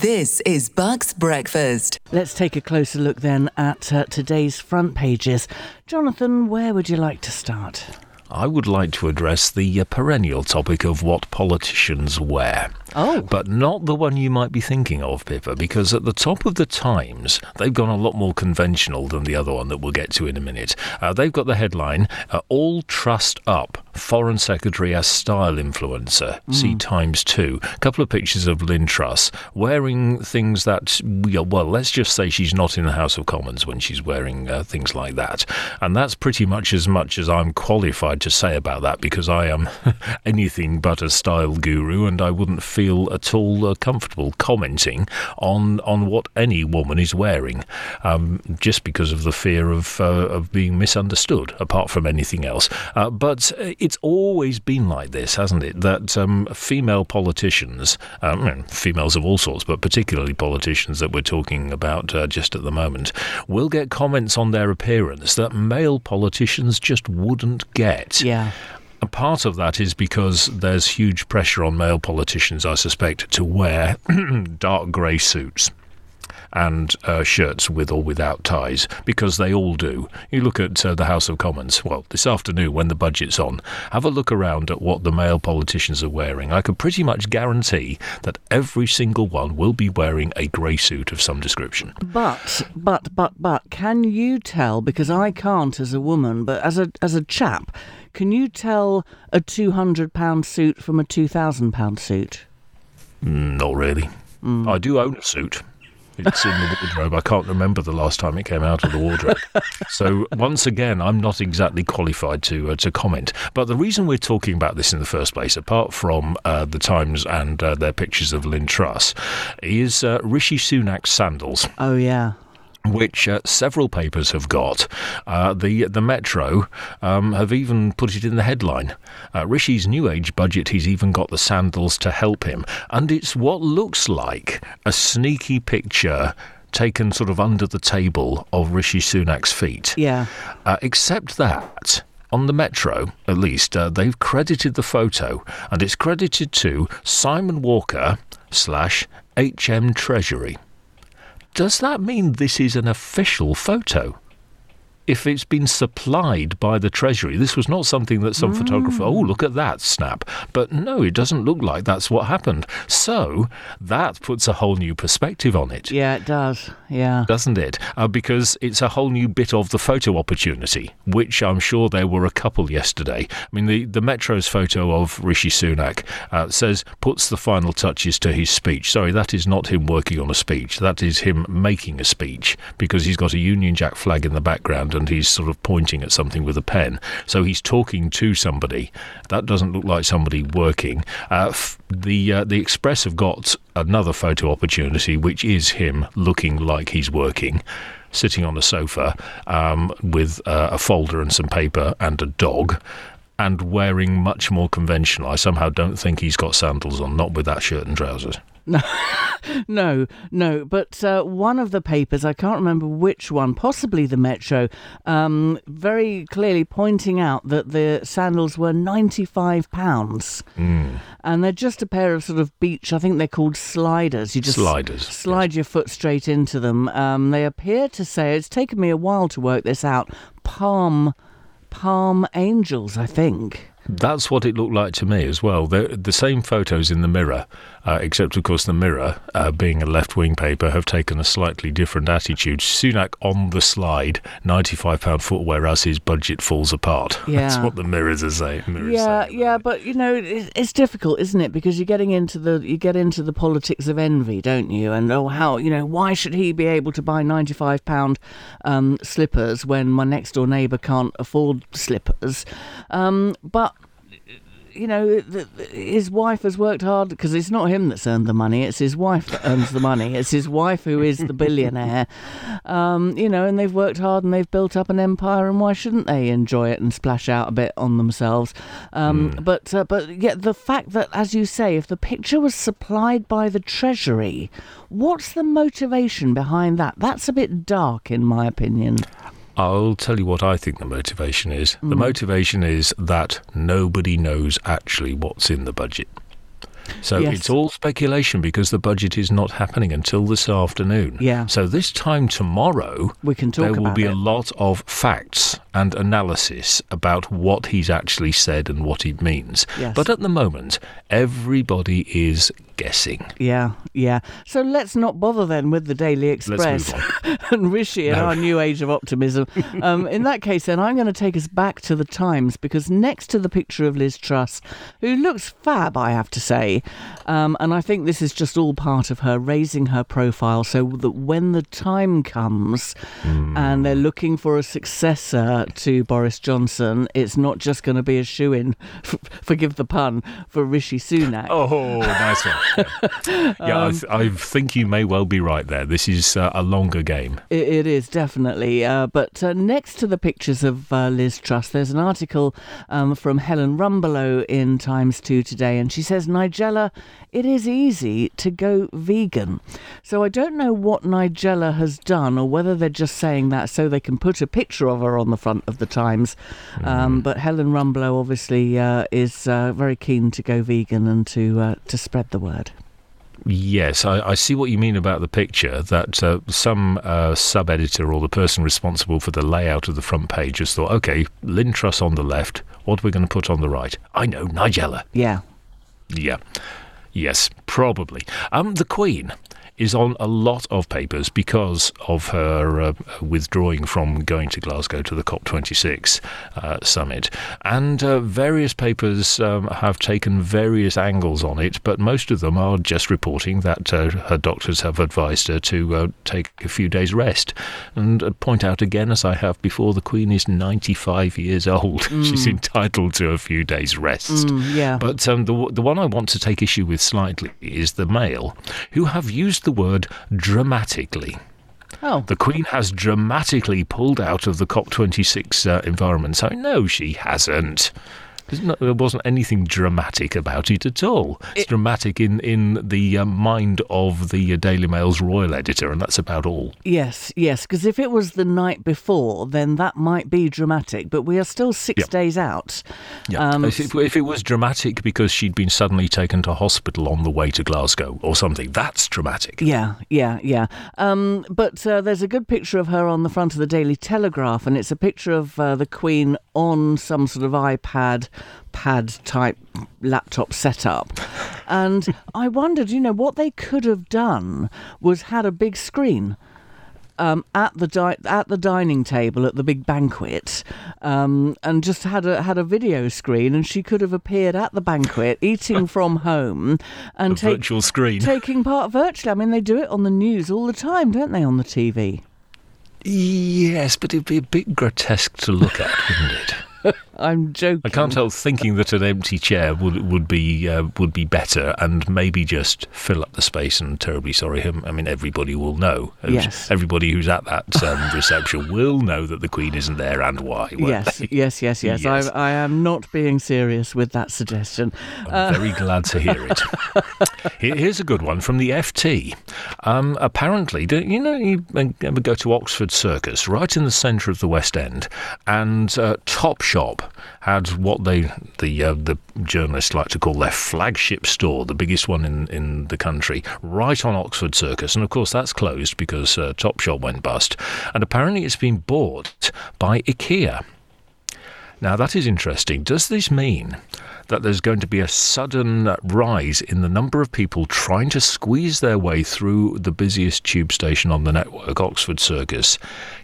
This is Bucks Breakfast. Let's take a closer look then at uh, today's front pages. Jonathan, where would you like to start? I would like to address the uh, perennial topic of what politicians wear. Oh. But not the one you might be thinking of, Pippa, because at the top of the Times, they've gone a lot more conventional than the other one that we'll get to in a minute. Uh, they've got the headline uh, All Trust Up, Foreign Secretary as Style Influencer. Mm. See Times 2. A couple of pictures of Liz Truss wearing things that, well, let's just say she's not in the House of Commons when she's wearing uh, things like that. And that's pretty much as much as I'm qualified to say about that because I am anything but a style guru and I wouldn't feel at all uh, comfortable commenting on on what any woman is wearing, um, just because of the fear of uh, of being misunderstood. Apart from anything else, uh, but it's always been like this, hasn't it? That um, female politicians, um, females of all sorts, but particularly politicians that we're talking about uh, just at the moment, will get comments on their appearance that male politicians just wouldn't get. Yeah. A part of that is because there's huge pressure on male politicians, I suspect, to wear dark grey suits and uh, shirts with or without ties, because they all do. You look at uh, the House of Commons, well, this afternoon when the budget's on, have a look around at what the male politicians are wearing. I can pretty much guarantee that every single one will be wearing a grey suit of some description. But, but, but, but, can you tell, because I can't as a woman, but as a, as a chap, can you tell a £200 suit from a £2,000 suit? Mm, not really. Mm. I do own a suit. It's in the wardrobe. I can't remember the last time it came out of the wardrobe. so once again, I'm not exactly qualified to uh, to comment. But the reason we're talking about this in the first place, apart from uh, the Times and uh, their pictures of Liz Truss, is uh, Rishi Sunak's sandals. Oh yeah which uh, several papers have got. Uh, the the Metro um, have even put it in the headline. Uh, Rishi's new age budget. He's even got the sandals to help him, and it's what looks like a sneaky picture taken sort of under the table of Rishi Sunak's feet. Yeah. Uh, except that. On the Metro, at least, uh, they've credited the photo, and it's credited to Simon Walker slash HM Treasury. Does that mean this is an official photo? If it's been supplied by the Treasury. This was not something that some mm. photographer, oh, look at that snap. But no, it doesn't look like that's what happened. So that puts a whole new perspective on it. Yeah, it does. Yeah. Doesn't it? Uh, because it's a whole new bit of the photo opportunity, which I'm sure there were a couple yesterday. I mean, the, the Metro's photo of Rishi Sunak uh, says, puts the final touches to his speech. Sorry, that is not him working on a speech. That is him making a speech because he's got a Union Jack flag in the background and he's sort of pointing at something with a pen. So he's talking to somebody. That doesn't look like somebody working. Uh, f- the uh, the Express have got another photo opportunity, which is him looking like he's working. Sitting on a sofa um, with uh, a folder and some paper and a dog, and wearing much more conventional. I somehow don't think he's got sandals on, not with that shirt and trousers. No, no, no. But uh, one of the papers, I can't remember which one, possibly the Metro, um, very clearly pointing out that the sandals were ninety-five pounds, mm. and they're just a pair of sort of beach. I think they're called sliders. You just sliders. Slide yes. your foot straight into them. Um, they appear to say it's taken me a while to work this out. Palm, palm angels, I think. That's what it looked like to me as well. The, the same photos in the mirror, uh, except of course the mirror, uh, being a left wing paper, have taken a slightly different attitude. Sunak on the slide, £95 footwear as his budget falls apart. Yeah. That's what the mirrors are saying. Mirrors yeah, saying yeah, but you know, it's difficult, isn't it? Because you're getting into the you get into the politics of envy, don't you? And oh, how you know why should he be able to buy £95 um, slippers when my next door neighbour can't afford slippers? Um, but you know, his wife has worked hard because it's not him that's earned the money; it's his wife that earns the money. It's his wife who is the billionaire. Um, you know, and they've worked hard and they've built up an empire, and why shouldn't they enjoy it and splash out a bit on themselves? Um, mm. But uh, but yet the fact that, as you say, if the picture was supplied by the Treasury, what's the motivation behind that? That's a bit dark, in my opinion. I'll tell you what I think the motivation is. Mm. The motivation is that nobody knows actually what's in the budget. So Yes. it's all speculation because the budget is not happening until this afternoon. Yeah. So this time tomorrow, We can talk there will be it. a lot of facts and analysis about what he's actually said and what it means. Yes. But at the moment, everybody is guessing. Yeah, yeah. So let's not bother then with the Daily Express and Rishi and No. our new age of optimism. um, in that case, then I'm going to take us back to the Times because next to the picture of Liz Truss, who looks fab, I have to say, um, and I think this is just all part of her raising her profile so that when the time comes and they're looking for a successor to Boris Johnson, it's not just going to be a shoe in, forgive the pun, for Rishi Sunak. Oh, nice one. yeah, I, Um, th- I think you may well be right there. This is uh, a longer game. It, it is definitely. Uh, but uh, next to the pictures of uh, Liz Truss, there's an article um, from Helen Rumbelow in Times 2 today, and she says, Nigella, it is easy to go vegan. So I don't know what Nigella has done, or whether they're just saying that so they can put a picture of her on the front of the Times. Um, but Helen Rumbelow obviously uh, is uh, very keen to go vegan and to uh, to spread the word. Yes, I, I see what you mean about the picture. That uh, some uh, sub editor or the person responsible for the layout of the front page has thought, okay, Liz Truss on the left, what are we going to put on the right? I know, Nigella. Yeah. Yeah. Yes, probably. Um, the Queen is on a lot of papers because of her uh, withdrawing from going to Glasgow to the COP26 uh, summit. And uh, various papers um, have taken various angles on it, but most of them are just reporting that uh, her doctors have advised her to uh, take a few days' rest. And uh, point out again, as I have before, the Queen is 95 years old. She's entitled to a few days' rest. Mm, yeah. But um, the the one I want to take issue with slightly is the Mail, who have used the word dramatically. oh. The Queen has dramatically pulled out of the COP26 uh, environment. So no, she hasn't. There's no, there wasn't anything dramatic about it at all. It's dramatic in in the uh, mind of the uh, Daily Mail's royal editor, and that's about all. Yes, yes, because if it was the night before, then that might be dramatic, but we are still six Yep. days out. Yeah. Um, if, it, if it was dramatic because she'd been suddenly taken to hospital on the way to Glasgow or something, that's dramatic. Yeah, yeah, yeah. Um, but uh, there's a good picture of her on the front of the Daily Telegraph, and it's a picture of uh, the Queen on some sort of iPad, pad type laptop setup. And I wondered, you know, what they could have done was had a big screen. Um, at the di- at the dining table at the big banquet, um, and just had a had a video screen, and she could have appeared at the banquet, eating from home, and A take, virtual screen. taking part virtually. I mean, they do it on the news all the time, don't they, on the TV? Yes, but it'd be a bit grotesque to look at, wouldn't it? I'm joking. I can't help thinking that an empty chair would would be uh, would be better, and maybe just fill up the space. And terribly sorry, him. I mean, everybody will know. Yes. Everybody who's at that um, reception will know that the Queen isn't there and why. Yes, yes, yes, yes. Yes. I, I am not being serious with that suggestion. I'm very glad to hear it. Here- Here's a good one from the FT. Um, apparently, do you know, you ever go to Oxford Circus, right in the centre of the West End, and uh, Topshop had what they the uh, the journalists like to call their flagship store, the biggest one in, in the country, right on Oxford Circus, and of course that's closed because uh, Topshop went bust, and apparently it's been bought by IKEA. Now, that is interesting. Does this mean that there's going to be a sudden rise in the number of people trying to squeeze their way through the busiest tube station on the network, Oxford Circus,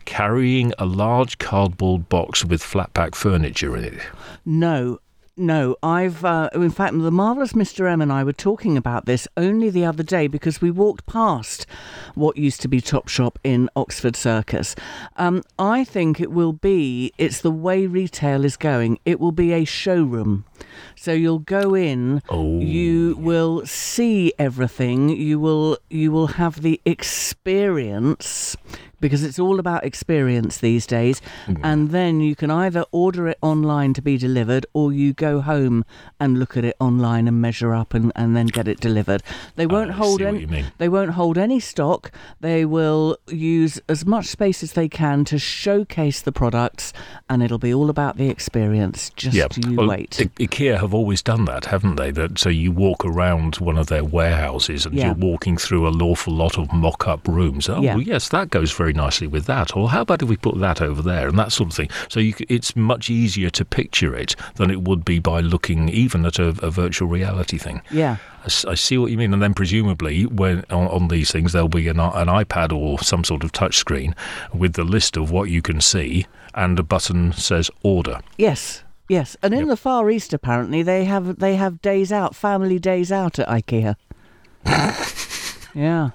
carrying a large cardboard box with flat pack furniture in it? No, no. I've, uh, in fact, the marvelous Mr. M and I were talking about this only the other day because we walked past what used to be Topshop in Oxford Circus. Um, I think it will be. It's the way retail is going. It will be a showroom. So you'll go in. Oh. You will see everything. You will. You will have the experience because it's all about experience these days. Mm. And then you can either order it online to be delivered or you go home and look at it online and measure up and, and then get it delivered. They won't I hold any they won't hold any stock. They will use as much space as they can to showcase the products and it'll be all about the experience. Just you Well, wait. I- IKEA have always done that, haven't they? That so you walk around one of their warehouses and Yeah. you're walking through a awful lot of mock-up rooms. Oh, Yeah. well, yes, that goes very nicely with that. Or how about if we put that over there and that sort of thing? So you, it's much easier to picture it than it would be by looking even at a, a virtual reality thing. yeah. I see what you mean, and then presumably, when on, on these things, there'll be an, an iPad or some sort of touch screen with the list of what you can see, and a button says order. Yes. Yes. And in Yep. the Far East apparently they have they have days out, family days out at IKEA. yeah.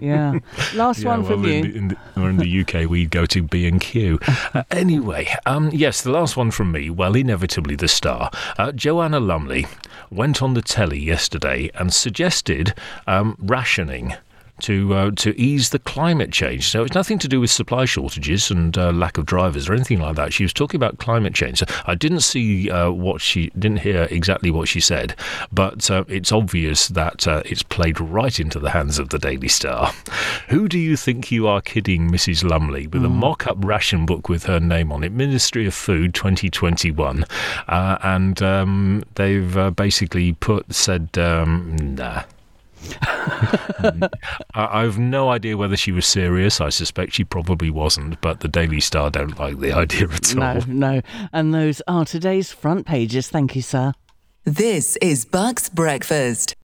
Yeah. Last Yeah, one well, from in you. the, in the, or in the UK, we go to B and Q. Uh, anyway, um, yes, the last one from me. Well, inevitably the star, uh, Joanna Lumley, went on the telly yesterday and suggested um, rationing. To uh, to ease the climate change, so it's nothing to do with supply shortages and uh, lack of drivers or anything like that. She was talking about climate change. So I didn't see uh, what she didn't hear exactly what she said, but uh, it's obvious that uh, it's played right into the hands of the Daily Star. Who do you think you are kidding, Mrs. Lumley, with a mock-up ration book with her name on it, Ministry of Food 2021, uh, and um, they've uh, basically put said um, nah. I I've no idea whether she was serious. I suspect she probably wasn't, but the Daily Star don't like the idea at all. No, no. And those are today's front pages. Thank you, sir. This is Bucks Breakfast.